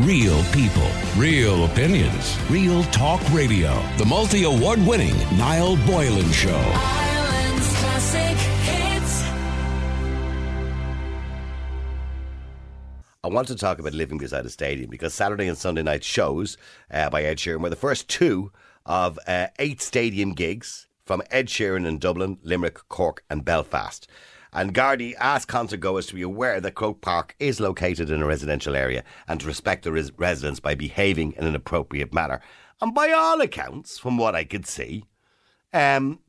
Real people, real opinions, real talk radio. The multi award winning Niall Boylan Show. Ireland's classic hits. I want to talk about living beside a stadium because Saturday and Sunday night shows uh, by Ed Sheeran were the first two of uh, eight stadium gigs from Ed Sheeran in Dublin, Limerick, Cork, and Belfast. And Gardaí asked concert goers to be aware that Croke Park is located in a residential area and to respect the res- residents by behaving in an appropriate manner. And by all accounts, from what I could see, um,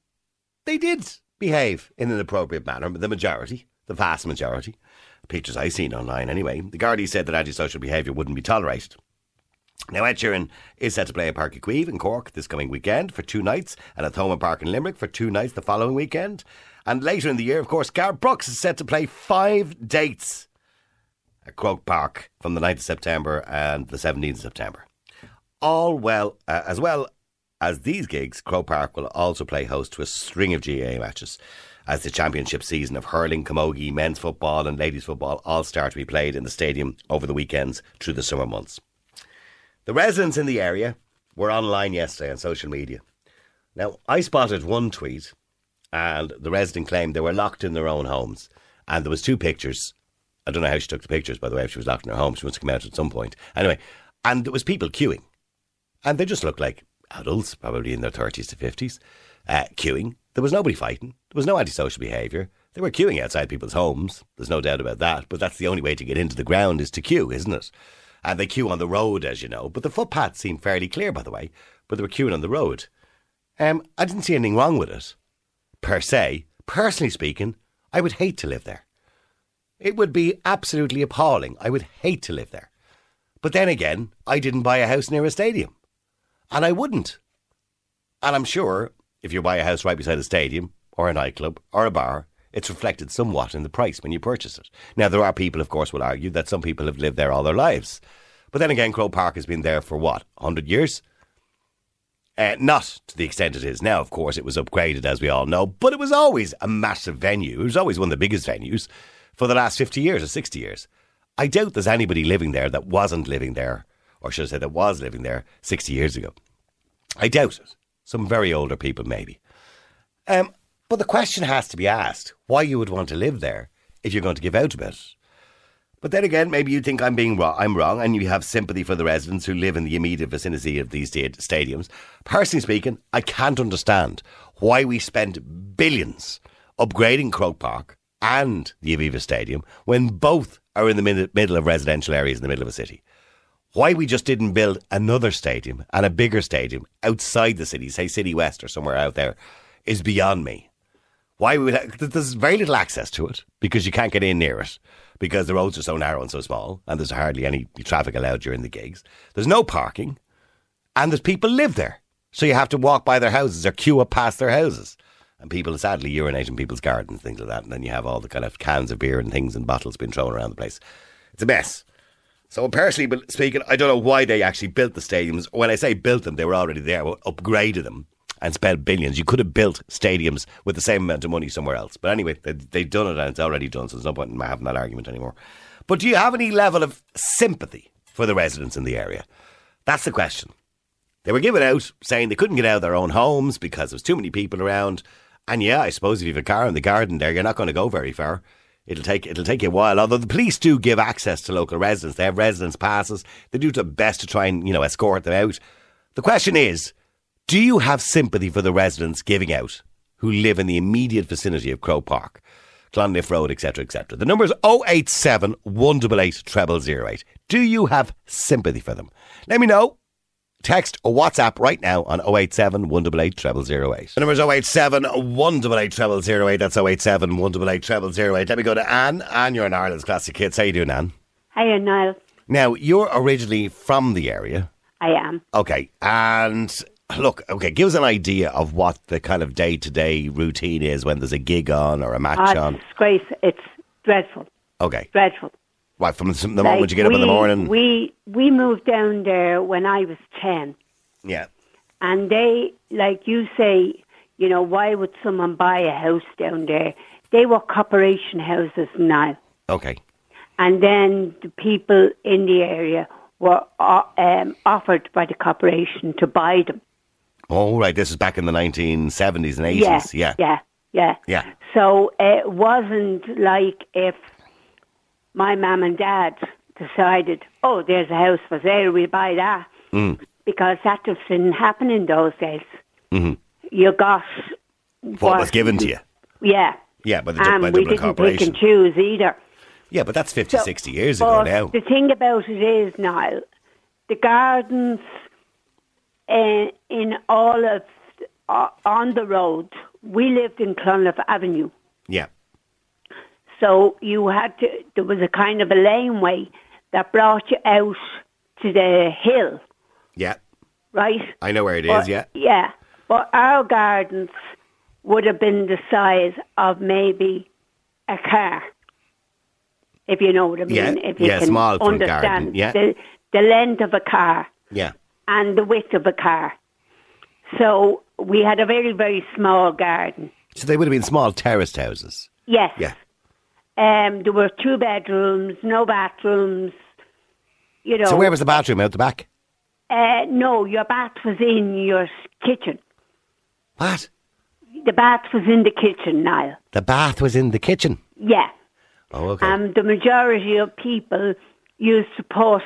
they did behave in an appropriate manner, the majority, the vast majority. Pictures I've seen online anyway. The Gardaí said that antisocial behaviour wouldn't be tolerated. Now, Ed Sheeran is set to play at Páirc Uí Chaoimh in Cork this coming weekend for two nights, and at Thomond Park in Limerick for two nights the following weekend. And later in the year, of course, Garth Brooks is set to play five dates at Croke Park from the 9th of September and the 17th of September. All well, uh, as well as these gigs, Croke Park will also play host to a string of GAA matches as the championship season of hurling, camogie, men's football, and ladies' football all start to be played in the stadium over the weekends through the summer months. The residents in the area were online yesterday on social media. Now, I spotted one tweet, and the resident claimed they were locked in their own homes, and there was two pictures. I don't know how she took the pictures, by the way. If she was locked in her home, she must have come out at some point. Anyway, and there was people queuing, and they just looked like adults, probably in their thirties to fifties, uh, queuing. There was nobody fighting. There was no antisocial behaviour. They were queuing outside people's homes. There's no doubt about that. But that's the only way to get into the ground is to queue, isn't it? And they queue on the road, as you know. But the footpaths seemed fairly clear, by the way. But they were queuing on the road. Um, I didn't see anything wrong with it, per se. Personally speaking, I would hate to live there. It would be absolutely appalling. I would hate to live there. But then again, I didn't buy a house near a stadium. And I wouldn't. And I'm sure if you buy a house right beside a stadium, or a nightclub, or a bar, it's reflected somewhat in the price when you purchase it. Now, there are people, of course, will argue that some people have lived there all their lives. But then again, Croke Park has been there for what, 100 years? Uh, not to the extent it is now, of course. It was upgraded, as we all know, but it was always a massive venue. It was always one of the biggest venues for the last 50 years or 60 years. I doubt there's anybody living there that wasn't living there, or should I say that was living there 60 years ago. I doubt it. Some very older people, maybe. Um, but the question has to be asked why you would want to live there if you're going to give out about it. But then again, maybe you think I'm being wrong, I'm wrong, and you have sympathy for the residents who live in the immediate vicinity of these sta- stadiums. Personally speaking, I can't understand why we spent billions upgrading Croke Park and the Aviva Stadium when both are in the mid- middle of residential areas in the middle of a city. Why we just didn't build another stadium and a bigger stadium outside the city, say City West or somewhere out there, is beyond me. Why we would ha- there's very little access to it because you can't get in near it because the roads are so narrow and so small and there's hardly any traffic allowed during the gigs. There's no parking and there's people live there. So you have to walk by their houses or queue up past their houses. And people sadly urinate in people's gardens, things like that. And then you have all the kind of cans of beer and things and bottles being thrown around the place. It's a mess. So personally speaking, I don't know why they actually built the stadiums. When I say built them, they were already there, upgraded them and spent billions. You could have built stadiums with the same amount of money somewhere else. But anyway, they, they've done it and it's already done, so there's no point in having that argument anymore. But do you have any level of sympathy for the residents in the area? That's the question. They were given out saying they couldn't get out of their own homes because there's too many people around. And yeah, I suppose if you have a car in the garden there, you're not going to go very far. It'll take it'll take you a while. Although the police do give access to local residents, they have residence passes. They do their best to try and you know escort them out. The question is, do you have sympathy for the residents giving out who live in the immediate vicinity of Croke Park, Clonliffe Road, etc., etc.? The number is 087 188 0008. Do you have sympathy for them? Let me know. Text or WhatsApp right now on 087 188 0008. The number is 087 188 0008. That's 087 188 0008. Let me go to Anne. Anne, you're in Ireland's Classic Hits. How you doing, Anne? Hiya, Niall. Now, you're originally from the area. I am. Okay, and look, okay, give us an idea of what the kind of day to day routine is when there's a gig on or a match Ah, on. it's disgrace. It's dreadful. Okay, Dreadful. right, from the, Like, moment you get up in the morning. We we moved down there when I was ten, yeah, and they, like you say, you know, why would someone buy a house down there? They were corporation houses now, okay, and then the people in the area were uh, um, offered by the corporation to buy them. Oh, right. This is back in the 1970s and 80s. Yeah, Yeah. yeah, yeah. Yeah. So it wasn't like if my mum and dad decided, oh, there's a house for sale, we'll buy that. Mm. Because that just didn't happen in those days. You got Mm-hmm. What was given to you? Yeah. Yeah, but the, and by the we Dublin didn't pick and choose either. Yeah, but that's 50, So- 60 years ago now. The thing about it is, Niall, the gardens in, in all of uh, on the road. We lived in Clonliffe Avenue, Yeah. so you had to. There was a kind of a laneway that brought you out to the hill, Yeah. right? I know where it is, But- yeah. Yeah, but our gardens would have been the size of maybe a car, if you know what I mean. Yeah, if you yeah, can small front garden, understand yeah. the the length of a car Yeah. And the width of a car. So we had a very very small garden. So they would have been small terraced houses. Yes. Yeah. Um, there were two bedrooms, no bathrooms. You know. So where was the bathroom? Out the back? Uh, no, your bath was in your kitchen. What? The bath was in the kitchen, Niall. The bath was in the kitchen. Yeah. Oh, okay. Um, the majority of people used to put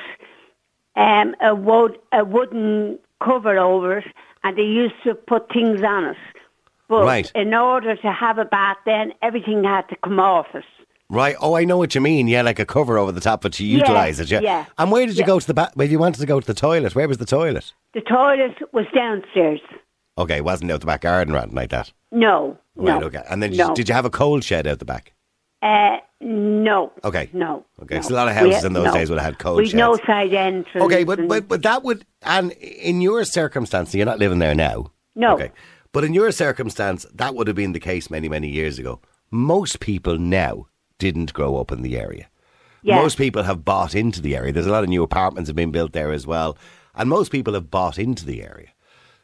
um, a, wood, a wooden cover over it and they used to put things on it. But Right. in order to have a bath, then everything had to come off it. right. Oh, I know what you mean. Yeah, like a cover over the top, but you Yeah, utilise it. Yeah. yeah, And where did you yeah. go to the bath? Well, you wanted to go to the toilet. Where was the toilet? The toilet was downstairs. Okay, it wasn't out the back garden or anything like that. No, Right, no. okay. And then no. did, did you have a cold shed out the back? Uh, no. Okay. No. Okay, no. so a lot of houses We- in those no. days would have had cold We'd no side entrance. Okay, but, but but that would and in your circumstance, you're not living there now. No. Okay. But in your circumstance, that would have been the case many, many years ago. Most people now didn't grow up in the area. Yeah. Most people have bought into the area. There's a lot of new apartments have been built there as well. And most people have bought into the area.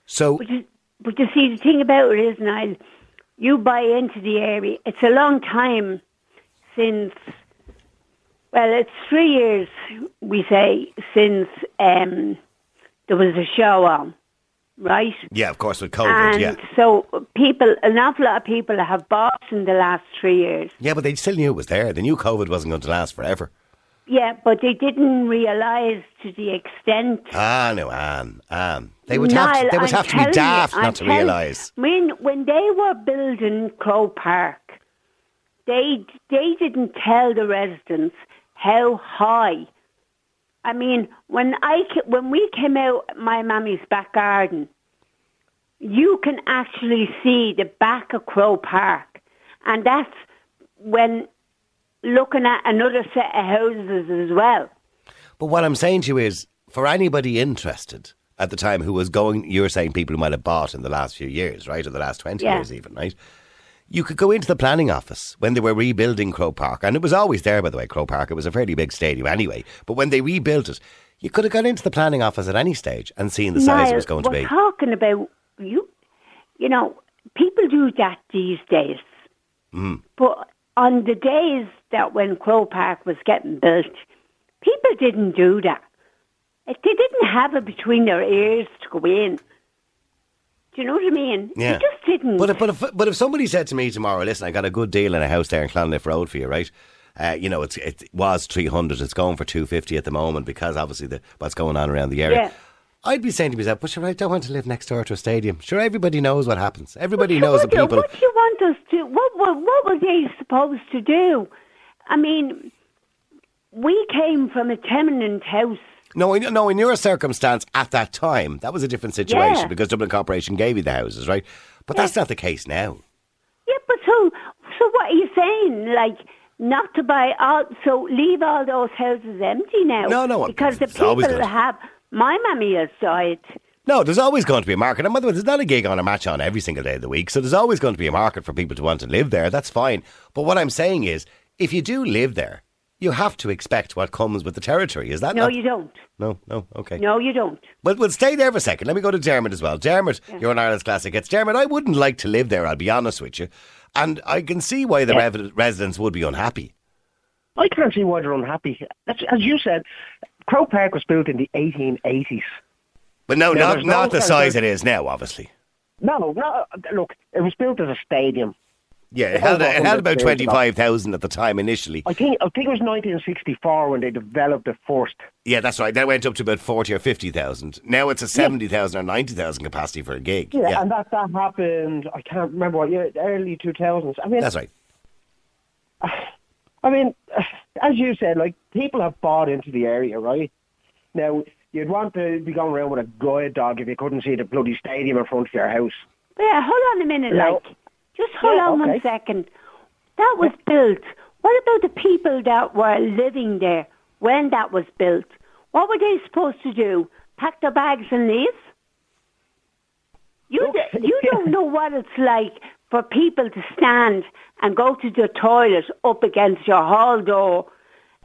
So But you, but you see, the thing about it is, Niall, you buy into the area. It's a long time since, well, it's three years, we say, since um, there was a show on, right? yeah, of course with COVID, and yeah. so people, an awful lot of people have bought in the last three years. Yeah, but they still knew it was there. They knew COVID wasn't going to last forever. Yeah, but they didn't realise to the extent Ah, no, Anne, Anne. They would have to, they would I'm have to be telling you, daft I'm not to realise. When when they were building Croke Park, they they didn't tell the residents how high. I mean, when I when we came out my mummy's back garden, you can actually see the back of Croke Park, and that's when looking at another set of houses as well. But what I'm saying to you is, for anybody interested at the time who was going, you're saying people who might have bought in the last few years, right, or the last 20 Yeah. years even, right? You could go into the planning office when they were rebuilding Croke Park, and it was always there, by the way, Croke Park. It was a fairly big stadium anyway. But when they rebuilt it, you could have gone into the planning office at any stage and seen the size it was going to we're be. talking about you. You know, people do that these days. Mm. But on the days that when Croke Park was getting built, people didn't do that. They didn't have it between their ears to go in. Do you know what I mean? Yeah. Just didn't. But if, but if but if somebody said to me tomorrow, listen, I got a good deal in a house there in Clonliffe Road for you, right? Uh, you know, it's it was three hundred. It's going for two fifty at the moment because obviously the what's going on around the area. Yeah. I'd be saying to myself, but sure, I don't want to live next door to a stadium. Sure, everybody knows what happens. Everybody knows the people. What do you want us to? What, what what were they supposed to do? I mean, we came from a tenement house. No, in, no, in your circumstance at that time, that was a different situation Yeah. because Dublin Corporation gave you the houses, right? But that's not the case now. Yeah, but so so what are you saying? Like not to buy all? So leave all those houses empty now? No, no, because the people have. My mummy has died. No, there's always going to be a market. And by the way, there's not a gig on a match on every single day of the week. So there's always going to be a market for people to want to live there. That's fine. But what I'm saying is, if you do live there, you have to expect what comes with the territory. Is that No, not? you don't. No, no, okay. No, you don't. Well, we'll stay there for a second. Let me go to Dermot as well. Dermot, you're an Ireland's classic. It's Dermot. I wouldn't like to live there, I'll be honest with you. And I can see why the rev- residents would be unhappy. I can't see why they're unhappy. As, as you said, Croke Park was built in the 1880s. But no, Yeah, not no- not the size it is now, obviously. No, no, uh, look, it was built as a stadium. Yeah, it oh, held, Over it held about twenty five thousand at the time initially. I think I think it was 1964 when they developed the first. Yeah, that's right. That went up to about forty or fifty thousand. Now it's a seventy thousand or ninety thousand capacity for a gig. Yeah, and that that happened. I can't remember what year, early 2000s. I mean, that's right. I mean, as you said, like people have bought into the area, right? Now you'd want to be going around with a guide dog if you couldn't see the bloody stadium in front of your house. Yeah, hold on a minute, No. like. Just hold Yeah, on okay. one second. That was built. What about the people that were living there when that was built? What were they supposed to do? Pack their bags and leave? You, d- you don't know what it's like for people to stand and go to the toilet up against your hall door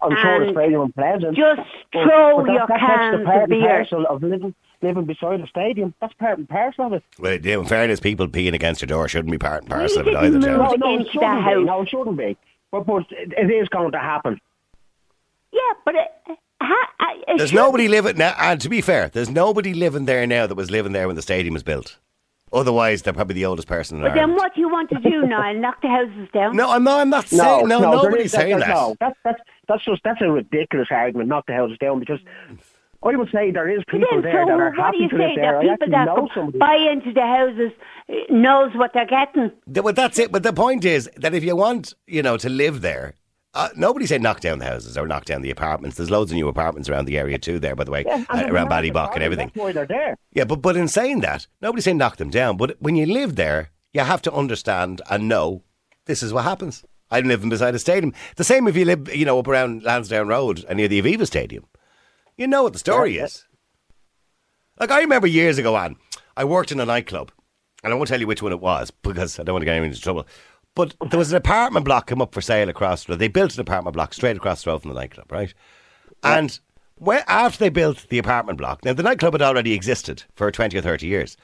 I'm sure it's very unpleasant. just throw but that- your that- cans that's the part of and beer. of living living beside the stadium. That's part and parcel of it. Well, yeah, in fairness, people peeing against your door shouldn't be part and parcel of We it either, didn't Joe. move. No, no, it shouldn't be. No, it shouldn't be. But, but it it is going to happen. Yeah, but it, uh, ha, it uh, There's should- nobody living now, and to be fair, there's nobody living there now that was living there when the stadium was built. Otherwise, they're probably the oldest person in But then what do you want to do now? Knock the houses down? No, I'm not. I'm not No, saying. No, no, there nobody's is- that- saying that- that. No, that's that's that's just that's a ridiculous argument. Knock the houses down because I would say there is people then, there so that are what do happy you to live say? there. That people that know somebody. buy into the houses uh, knows what they're getting. Th- But that's it. But the point is that if you want, you know, to live there, uh, nobody said knock down the houses or knock down the apartments. There's loads of new apartments around the area too. There, by the way, Yeah, uh, around market Ballybough and everything. That's why they're there. Yeah, but but in saying that, nobody's saying knock them down. But when you live there, you have to understand and know this is what happens. I'm living beside a stadium. The same if you live, you know, up around Lansdowne Road and near the Aviva Stadium. You know what the story Yeah, is. Like I remember years ago, Anne, I worked in a nightclub, and I won't tell you which one it was because I don't want to get anyone into trouble. But there was an apartment block come up for sale across the road. They built an apartment block straight across the road from the nightclub, right? And when, after they built the apartment block, now the nightclub had already existed for 20 or 30 years.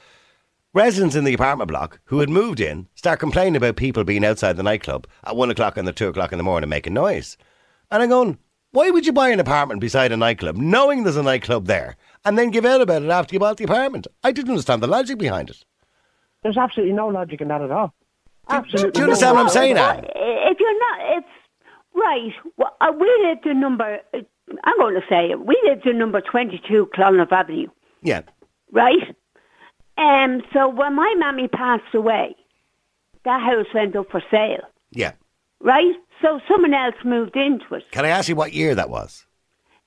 Residents in the apartment block who had moved in start complaining about people being outside the nightclub at one o'clock and the two o'clock in the morning making noise. And I'm going, why would you buy an apartment beside a nightclub knowing there's a nightclub there and then give out about it after you bought the apartment? I didn't understand the logic behind it. There's absolutely no logic in that at all. Absolutely. do you no understand what I'm saying, Well, Anne? If you're not, it's right. Well, uh, we lived in number. uh, I'm going to say it. We lived in number 22 Clonliffe Avenue, Yeah. right? Um. So when my mammy passed away, that house went up for sale, Yeah. right? So someone else moved into it. Can I ask you what year that was?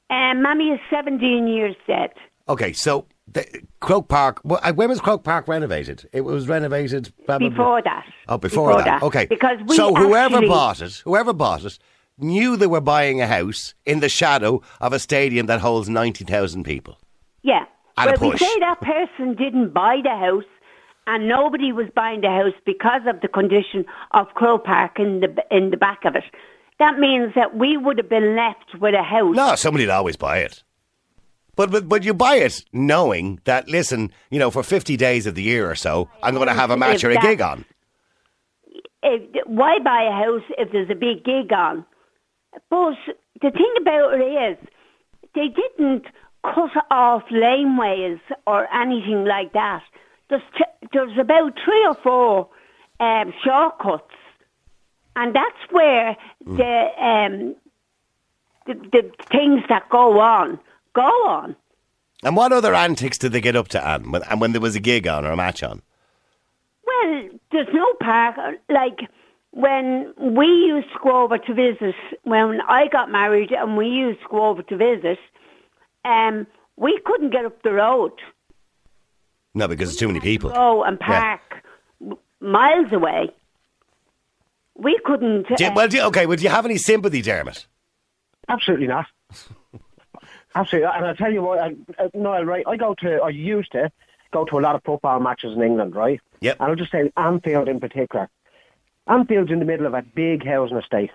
Um, mammy is 17 years dead. Okay, so the, Croke Park, wh- uh, when was Croke Park renovated? It was renovated probably Before that. Oh, before, that. Okay. Because we so whoever bought it, whoever bought it, knew they were buying a house in the shadow of a stadium that holds ninety thousand people. Yeah. At a well, we say that person didn't buy the house, and nobody was buying the house because of the condition of Croke Park in the in the back of it. That means that we would have been left with a house. No, somebody'd always buy it. But, but but you buy it knowing that listen, you know, for fifty days of the year or so, I'm going to have a match If or a that- gig on. If- why buy a house if there's a big gig on? But the thing about it is, they didn't cut off laneways or anything like that. There's t- there's about three or four um, shortcuts, and that's where the um, the, the things that go on go on. And what other antics did they get up to, Anne? When, and when there was a gig on or a match on? Well, there's no park. Like when we used to go over to visit, when I got married and we used to go over to visit, um, we couldn't get up the road. No, because there's too many people. Go and Yeah. park m miles away. We couldn't. Do you- uh, well, do you- okay, well, do you have any sympathy, Dermot? Absolutely not. Absolutely, and I'll tell you what, I, uh, Noel, right? I go to, I used to go to a lot of football matches in England, right? Yep. And I'll just say Anfield in particular. Anfield's in the middle of a big housing estate.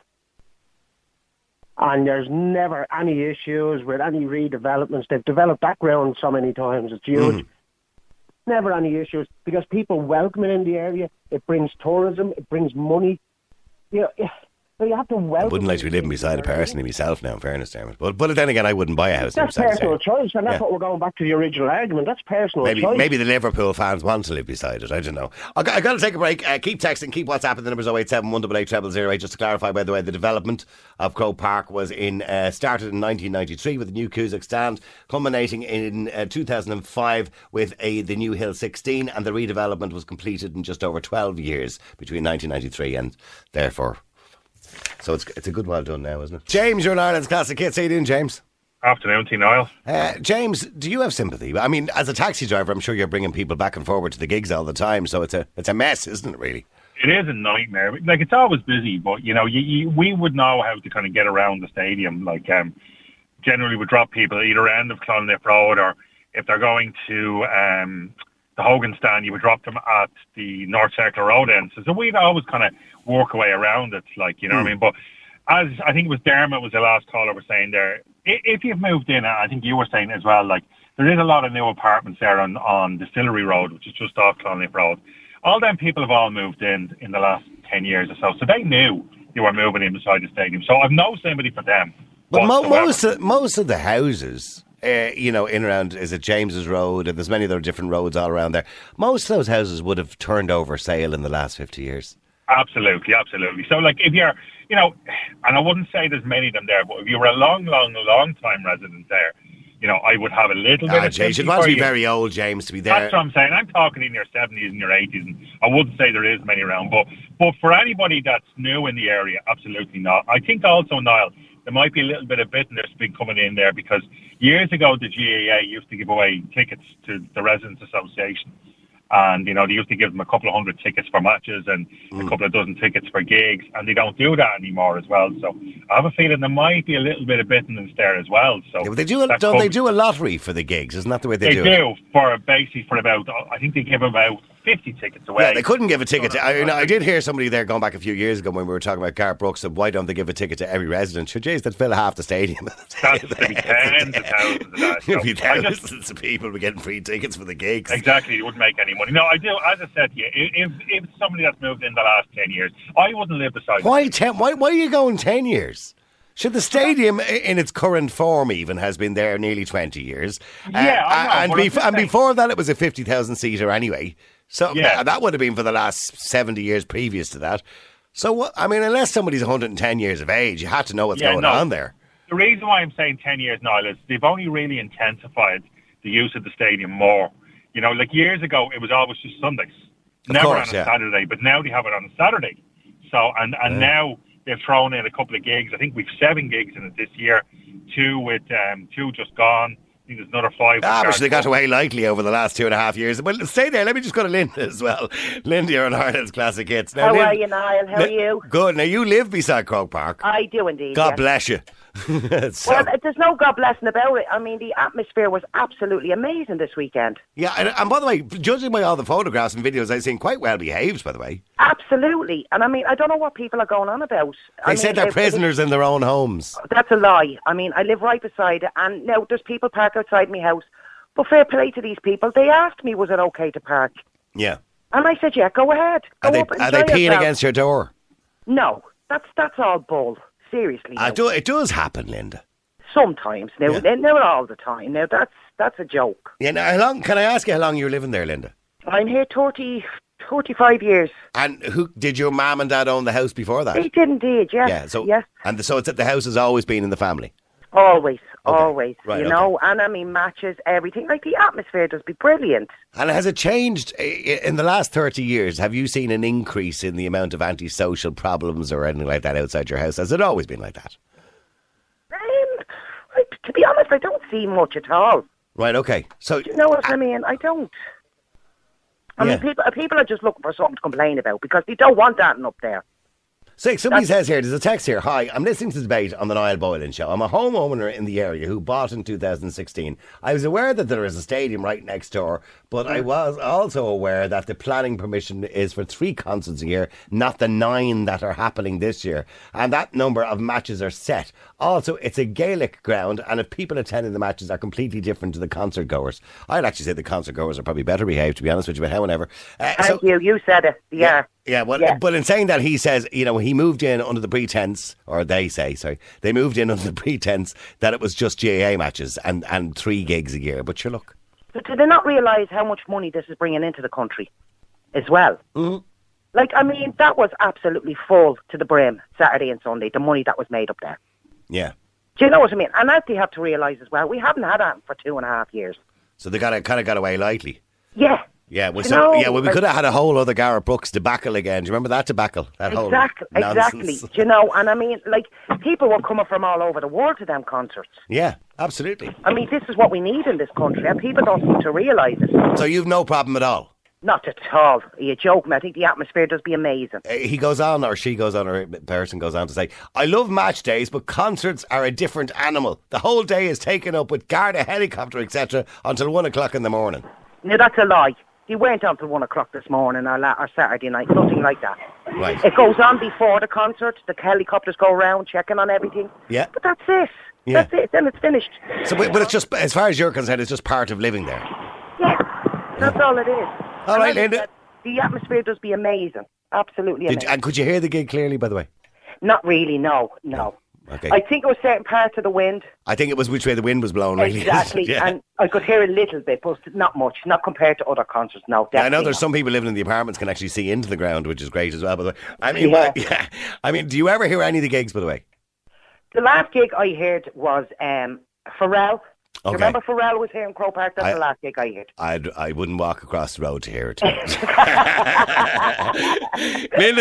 And there's never any issues with any redevelopments. They've developed that ground so many times. It's huge. Never any issues because people welcome it in the area. It brings tourism. It brings money. You know, So you have to I wouldn't like to be living beside it personally myself now, in fairness, Dermot. But, but then again, I wouldn't buy a house That's personal choice, and that's Yeah. what we're going back to the original argument. That's personal Maybe choice. maybe the Liverpool fans want to live beside it. I don't know. I got, I got to take a break. Uh, keep texting, keep WhatsApping. The number's 087 188 0008. Just to clarify, by the way, the development of Croke Park was in uh, started in 1993 with the new Cusack stand, culminating in uh, 2005 with a the new Hill 16, and the redevelopment was completed in just over 12 years between 1993 and therefore. So it's it's a good while done now, isn't it? James, you're in Ireland's classic hits. How you doing, James? Afternoon, T. Niall. Uh, James, do you have sympathy? I mean, as a taxi driver, I'm sure you're bringing people back and forward to the gigs all the time, so it's a it's a mess, isn't it? Really? It is a nightmare. Like it's always busy, but you know, you, you, we would know how to kind of get around the stadium. Like um, generally, we drop people at either end of Clonliffe Road, or if they're going to um, the Hogan stand, you would drop them at the North Circular Road end. So, so we'd always kind of work our way around it. Like you know what I hmm. mean? But as I think it was Dermot was the last caller was saying there, if you've moved in, I think you were saying as well, like there is a lot of new apartments there on, on Distillery Road, which is just off Clonliffe Road. All them people have all moved in in the last 10 years or so. So they knew you were moving in beside the stadium. So I've no sympathy for them. But mo- most of, most of the houses, uh, you know, in around is it Jones's Road, and there's many other different roads all around there. Most of those houses would have turned over sale in the last fifty years. Absolutely, absolutely. So, like, if you're, you know, and I wouldn't say there's many of them there, but if you were a long, long, long time resident there, you know, I would have a little bit Ah, of James, sympathy you'd want for to be you. very old, James, to be there. That's what I'm saying. I'm talking in your 70s and your 80s, and I wouldn't say there is many around. But but for anybody that's new in the area, absolutely not. I think also, Niall, there might be a little bit of bitterness been coming in there because years ago the GAA used to give away tickets to the Residents Association. And, you know, they used to give them a couple of hundred tickets for matches and Mm. a couple of dozen tickets for gigs, and they don't do that anymore as well. So I have a feeling there might be a little bit of bitterness there as well. So Yeah, but they do. A, don't they do a lottery for the gigs? Isn't that the way they, they do, They do, it? for basically for about I think they give about fifty tickets away. Yeah, they couldn't give a ticket. To, I, you know, I did hear somebody there going back a few years ago when we were talking about Garth Brooks. Said, "Why don't they give a ticket to every resident?" Sure, jeez, they'd fill half the stadium. That's be tens of thousands of that. There'd be I just- thousands of people be getting free tickets for the gigs. Exactly, it wouldn't make any money. No, I do. As I said to you, if if somebody that's moved in the last ten years, I wouldn't live beside. Why ten? Why, why are you going ten years? Should the stadium, in its current form, even has been there nearly twenty years? Uh, Yeah, I know, and, bef- and before that, it was a fifty thousand seater anyway. So Yeah. that, would have been for the last seventy years previous to that. So what? I mean, unless somebody's one hundred and ten years of age, you had to know what's Yeah, going no. on there. The reason why I'm saying 10 years now is they've only really intensified the use of the stadium more. You know, like years ago, it was always just Sundays, Of never course, on a yeah. Saturday, but now they have it on a Saturday. So, and, and now they've thrown in a couple of gigs. I think we've seven gigs in it this year, two with, um, two just gone. I think there's another five. Ah, with but they got away lightly over the last two and a half years. Well, stay there. Let me just go to Linda as well. Linda, you're on Ireland's classic hits. Now, How Lin- are you, Niall? How are you? Good. Now you live beside Croke Park. I do indeed. God yes. bless you. So- Well, there's no God blessing about it. I mean, the atmosphere was absolutely amazing this weekend. Yeah, and, and by the way, judging by all the photographs and videos I've seen, quite well behaved, by the way. Absolutely. And I mean, I don't know what people are going on about. They I said mean, they're if- prisoners in their own homes. That's a lie. I mean, I live right beside it, and now there's people park outside my house. But fair play to these people. They asked me, was it okay to park? Yeah. And I said, yeah, go ahead. Go Are they, are they peeing yourself." against your door? No, that's that's all bull. Seriously. Do, it does happen, Linda. Sometimes. Now, Yeah. now, not all the time. Now, that's that's a joke. Yeah, now, how long, can I ask you how long you were living there, Linda? I'm here 30, 35 years. And who did your mum and dad own the house before that? They did indeed, yes. Yeah, so yes. and so it's the house has always been in the family. Always, Okay, always. right, you okay. know, and I mean matches, everything. Like the atmosphere does be brilliant. And has it changed i- i- in the last 30 years? Have you seen an increase in the amount of antisocial problems or anything like that outside your house? Has it always been like that? Um, I, to be honest, I don't see much at all. Right, okay. So, You know what I mean? I don't. I Yeah. mean, people people are just looking for something to complain about because they don't want that up there. Say somebody says here, there's a text here. Hi, I'm listening to the debate on the Niall Boylan show. I'm a homeowner in the area who bought in 2016. I was aware that there is a stadium right next door, but I mm. was also aware that the planning permission is for three concerts a year, not the nine that are happening this year. And that number of matches are set. Also, it's a Gaelic ground, and if people attending the matches are completely different to the concert goers, I'd actually say the concert goers are probably better behaved, to be honest with you, but however. Uh, Thank you. You said it. Yeah. Yeah, well, Yeah. but in saying that, he says, you know, he moved in under the pretense, or they say, sorry, they moved in under the pretense that it was just GAA matches and, and three gigs a year. But sure, look, But do they not realise how much money this is bringing into the country as well? Mm-hmm. Like, I mean, that was absolutely full to the brim Saturday and Sunday, the money that was made up there. Yeah. Do you know what I mean? And that they have to realise as well, we haven't had that for two and a half years. So they got kind of got away lightly. Yeah. Yeah, well, so, know, yeah, well, we could have had a whole other Garth Brooks debacle again. Do you remember that debacle? That whole Exactly, exactly. Do you know, and I mean, like, people were coming from all over the world to them concerts. Yeah, absolutely. I mean, this is what we need in this country, and people don't seem to realise it. So you've no problem at all. Not at all. Are you joking? I think the atmosphere does be amazing. Uh, He goes on, or she goes on, or a person goes on to say, I love match days, but concerts are a different animal. The whole day is taken up with Garda helicopter, etc., until one o'clock in the morning. No, that's a lie. He went on till one o'clock this morning or, la- or Saturday night. Nothing like that. Right. It goes on before the concert. The helicopters go around checking on everything. Yeah. But that's it. Yeah. That's it. Then it's finished. So, but but it's just, as far as you're concerned, it's just part of living there. Yeah. That's all it is. All right, Linda. The atmosphere does be amazing. Absolutely amazing. and could you hear the gig clearly, by the way? Not really, no, no. Okay. I think it was certain parts of the wind. I think it was which way the wind was blowing, really. Exactly. yeah. And I could hear a little bit, but not much. Not compared to other concerts, no. Yeah, I know there's not. some people living in the apartments can actually see into the ground, which is great as well. By the way, I mean, Yeah. yeah. I mean, do you ever hear any of the gigs? By the way, The last gig I heard was um, Pharrell. Do you Okay. remember Pharrell was here in Croke Park? That's I- the last gig I heard. I'd I wouldn't walk across the road to hear it. Linda,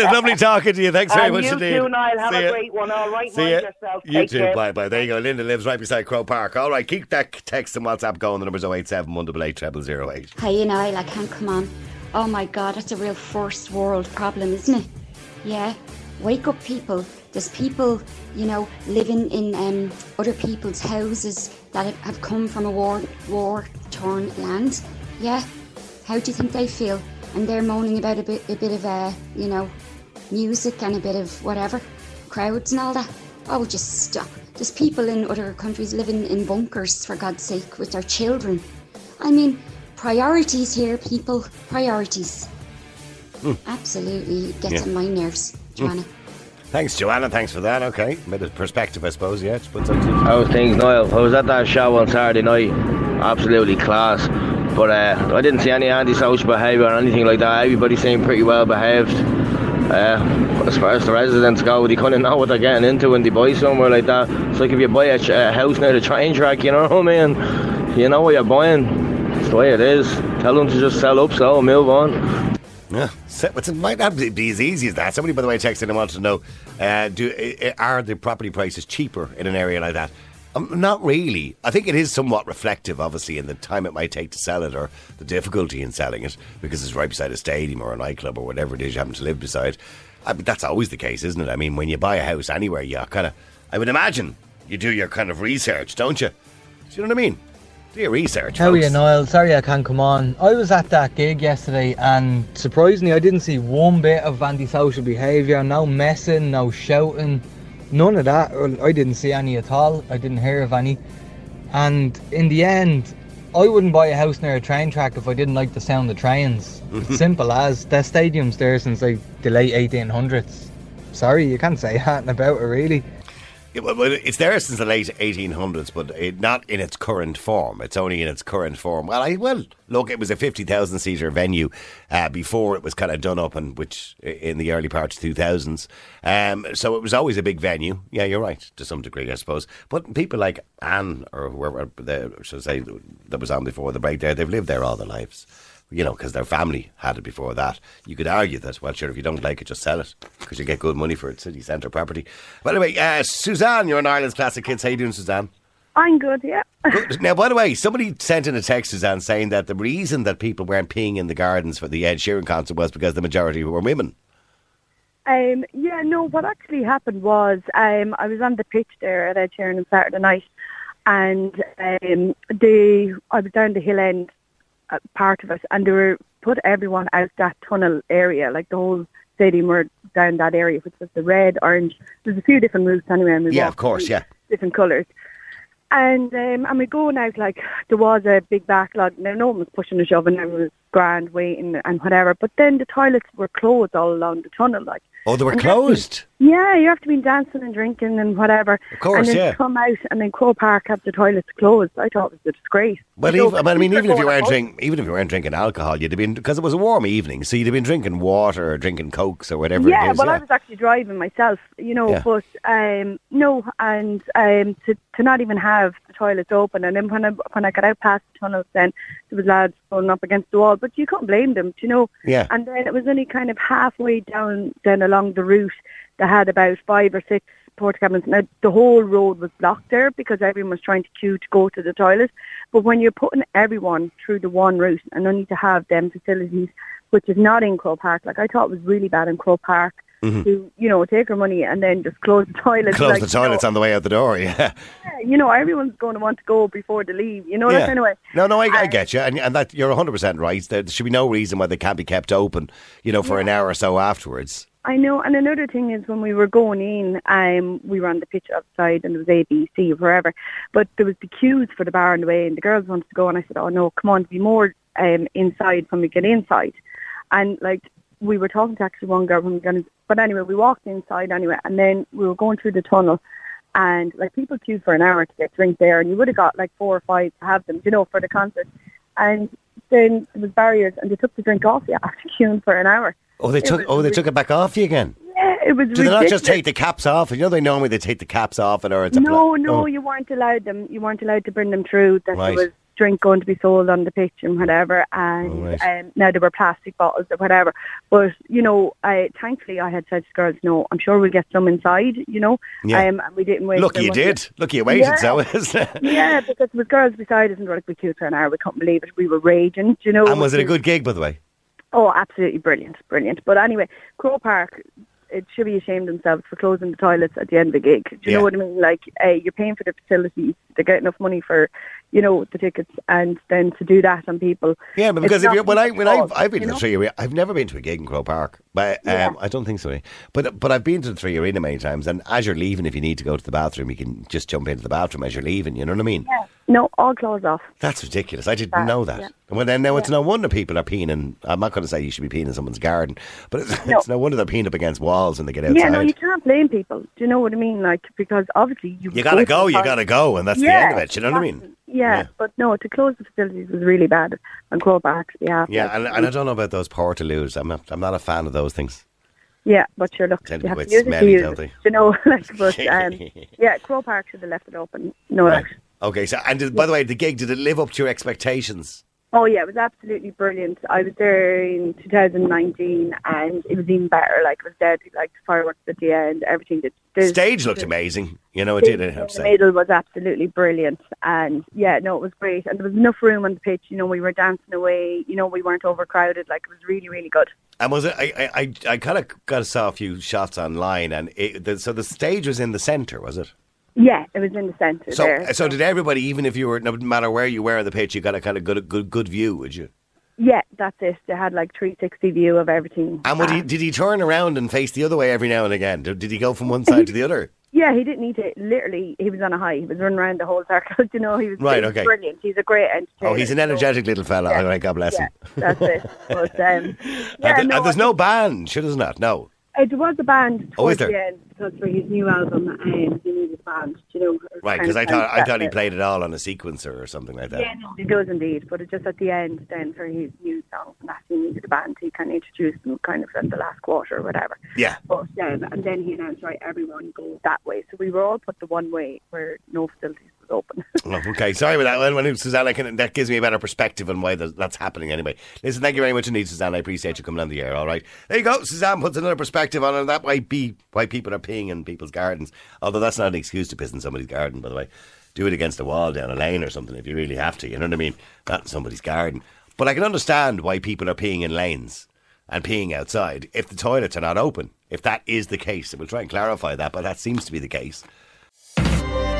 it's lovely talking to you. Thanks very and much you indeed. too, Niall. Have See a ya. great one. All right, See mind ya. yourself. You Take too. care. Bye bye. There you go. Linda lives right beside Croke Park. All right, keep that text and WhatsApp going. The number's 087 188 0008. Hey, Niall, I can't come on. Oh my God, that's a real first world problem, isn't it? Yeah. Wake up, people. There's people, you know, living in um, other people's houses that have- come from a war war torn land. Yeah. How do you think they feel? And they're moaning about a bit, a bit of, uh, you know, music and a bit of whatever, crowds and all that. Oh, just stop. There's people in other countries living in bunkers, for God's sake, with their children. I mean, priorities here, people. Priorities. Absolutely gets Hmm. Yeah. on my nerves, Joanna. Thanks, Joanna. Thanks for that. Okay. Bit of perspective, I suppose. Yeah. Just How's things, Niall? I was at that show on Saturday night. Absolutely class. But uh, I didn't see any antisocial behaviour or anything like that. Everybody seemed pretty well behaved. Uh, as far as the residents go, they kind of know what they're getting into when they buy somewhere like that. It's like if you buy a, a house near the train track, you know what I mean? You know what you're buying. It's the way it is. Tell them to just sell up and move on. Yeah, it might not be as easy as that. Somebody, by the way, texted and wanted to know: uh, Do uh, are the property prices cheaper in an area like that? Um, not really. I think it is somewhat reflective, obviously, in the time it might take to sell it or the difficulty in selling it because it's right beside a stadium or a nightclub or whatever it is you happen to live beside. I mean, that's always the case, isn't it? I mean, when you buy a house anywhere, you kind of, I would imagine, you do your kind of research, don't you? Do you know what I mean? Do your research. How are you. Niall? Sorry I can't come on. I was at that gig yesterday and surprisingly I didn't see one bit of antisocial behaviour, no messing, no shouting, none of that. I didn't see any at all. I didn't hear of any. And in the end, I wouldn't buy a house near a train track if I didn't like the sound of trains. It's simple as. The stadium's there since like the late 1800s. Sorry, you can't say that about it really. It's there since the late 1800s, but it, not in its current form. It's only in its current form. Well, I well look, it was a 50,000 seater venue uh, before it was kind of done up, and which in the early parts of 2000s. Um, so it was always a big venue. Yeah, you're right to some degree, I suppose. But people like Anne or whoever the should I say that was on before the break there, they've lived there all their lives. You know, because their family had it before that. You could argue that, well, sure, if you don't like it, just sell it because you get good money for it, city centre property. But anyway, uh, Suzanne, you're an Ireland's classic hits. How you doing, Suzanne? I'm good, yeah. Good. Now, by the way, somebody sent in a text, Suzanne, saying that the reason that people weren't peeing in the gardens for the Ed Sheeran concert was because the majority were women. Um, yeah, no, what actually happened was um, I was on the pitch there at Ed Sheeran on Saturday night, and um, they, I was down the hill end uh, part of it, and they were put everyone out that tunnel area, like the whole stadium were down that area, which was the red, orange. There's a few different routes anyway. And we Yeah, of course, yeah. Different colours. And um, and we going out like there was a big backlog. Now no one was pushing the shovel and shoving. Everyone was grand waiting and whatever. But then the toilets were closed all along the tunnel. Like Oh, they were And you have to- closed. Yeah, you have to be dancing and drinking and whatever. Of course, and then yeah. come out and then Croke Park have the toilets closed. I thought it was a disgrace. But You even, I mean, even if you weren't drinking, even if you weren't drinking alcohol, you'd have been because it was a warm evening, so you'd have been drinking water or drinking cokes or whatever yeah, it is. well, yeah. I was actually driving myself, you know, Yeah. but um, no, and um, to to not even have the toilets open, and then when I when I got out past the tunnels, then there was lads going up against the wall, but you couldn't blame them, you know. Yeah. And then it was only kind of halfway down, then along the route, they had about five or six porta cabins. Now the whole road was blocked there because everyone was trying to queue to go to the toilet. But when you're putting everyone through the one route and only to have them facilities, which is not in Croke Park, like I thought it was really bad in Croke Park Mhm. to, you know, take her money and then just close the toilets. Close like, the toilets on the way out the door. Yeah. You know, you know, everyone's going to want to go before they leave. You know yeah. that kind of way. No, no, I, I get you, and, and that you're 100 percent right. There should be no reason why they can't be kept open, you know, for an hour or so afterwards. I know, and another thing is when we were going in, um, we were on the pitch outside and it was A, B, C, or wherever, but there was the queues for the bar on the way, and the girls wanted to go, and I said, "Oh no, come on, be more um, inside when we get inside," and like we were talking to actually one girl when we got in, but anyway, we walked inside anyway, and then we were going through the tunnel, and like people queued for an hour to get drinks there, and you would have got like four or five to have them, you know, for the concert, and then there was barriers, and they took the drink off you after queuing for an hour. Oh, they It took. Oh, they took it back off you again. Yeah, it was. Do they not just take the caps off? You know, they normally they take the caps off and or it's a No, no, oh. you weren't allowed them. You weren't allowed to bring them through. That Right. was drink going to be sold on the pitch and whatever. And Oh, right. um, now there were plastic bottles or whatever. But you know, I thankfully I had said to the girls, "No, I'm sure we'll get some inside." You know, Yeah. um, and we didn't wait. Look, you did. Look, you waited. Yeah. So, isn't? Yeah, because with girls beside us and were like, we queued for an hour. We couldn't believe it. We were raging. You know, And was it a good gig, by the way? Oh, absolutely brilliant, brilliant. But anyway, Croke Park, it should be ashamed themselves for closing the toilets at the end of the gig. Do you Yeah. know what I mean? Like, uh, you're paying for the facilities, they get enough money for, you know, the tickets, and then to do that on people. Yeah, but because if you when I when at I all, I've been you to know? the Three Arena, I've never been to a gig in Croke Park, but um, Yeah. I don't think so. But but I've been to the Three Arena many times, and as you're leaving, if you need to go to the bathroom, you can just jump into the bathroom as you're leaving. You know what I mean? Yeah. No, all closed off. That's ridiculous. I didn't That, know that. yeah. Well, then now it's no wonder people are peeing. In, I'm not going to say you should be peeing in someone's garden, but it's no, it's no wonder they're peeing up against walls when they get outside. Yeah, no, you can't blame people. Do you know what I mean? Like, because obviously you you gotta to go. You gotta go, and that's the end of it. You know what I mean? Yeah, Yeah. but no, to close the facilities was really bad on Croke Park's behalf. Yeah, and, and I don't know about those portaloos. I'm not, I'm not a fan of those things. Yeah, but look, Tend you have to use it smelly, to use don't they? You know, like, but um, yeah, Croke Park should have left it open. No Right. Okay, so and did, by the way, the gig did it live up to your expectations? Oh yeah, it was absolutely brilliant. I was there in 2019, and it was even better. Like it was dead, like the fireworks at the end, everything. That the Stage looked amazing. You know, it did. I in have to the middle was absolutely brilliant, and yeah, no, it was great. And there was enough room on the pitch. You know, we were dancing away. You know, we weren't overcrowded. Like it was really, really good. And was it? I I, I, I kind of got saw a few shots online, and it, the, so the stage was in the centre, was it? Yeah, it was in the centre So there. so did everybody, even if you were no matter where you were on the pitch, you got a kind of good good good view, would you? Yeah, that's it. They had like 360 view of everything. And would he, did he turn around and face the other way every now and again? Did, he go from one side to the other? Yeah, he didn't need to. Literally, he was on a high. He was running around the whole circle. You know, he was, Right, okay. brilliant. He's a great entertainer. Oh, he's an energetic little fella. Yeah. All right, God bless Yeah, him. that's it. But um, yeah, and, no, and there's no band, should there's not? No. There was a band Oh, towards there? the end because for his new album, um, he needed a band. You know, Right, because I thought I thought he played it all on a sequencer or something like that. Yeah, no, he does indeed. But it just at the end, then for his new song, and that he needed a band. He kind of introduced them kind of at the last quarter or whatever. Yeah. But um, and then he announced, right, everyone go that way. So we were all put the one way where no facilities open. Oh, okay, sorry about that. Well, Susanna, can, that gives me a better perspective on why that's happening anyway. Listen, thank you very much indeed, Suzanne. I appreciate you coming on the air, all right? There you go. Suzanne puts another perspective on it. That might be why people are peeing in people's gardens. Although that's not an excuse to piss in somebody's garden, by the way. Do it against a wall down a lane or something if you really have to, you know what I mean? Not in somebody's garden. But I can understand why people are peeing in lanes and peeing outside if the toilets are not open. If that is the case, we'll try and clarify that, but that seems to be the case.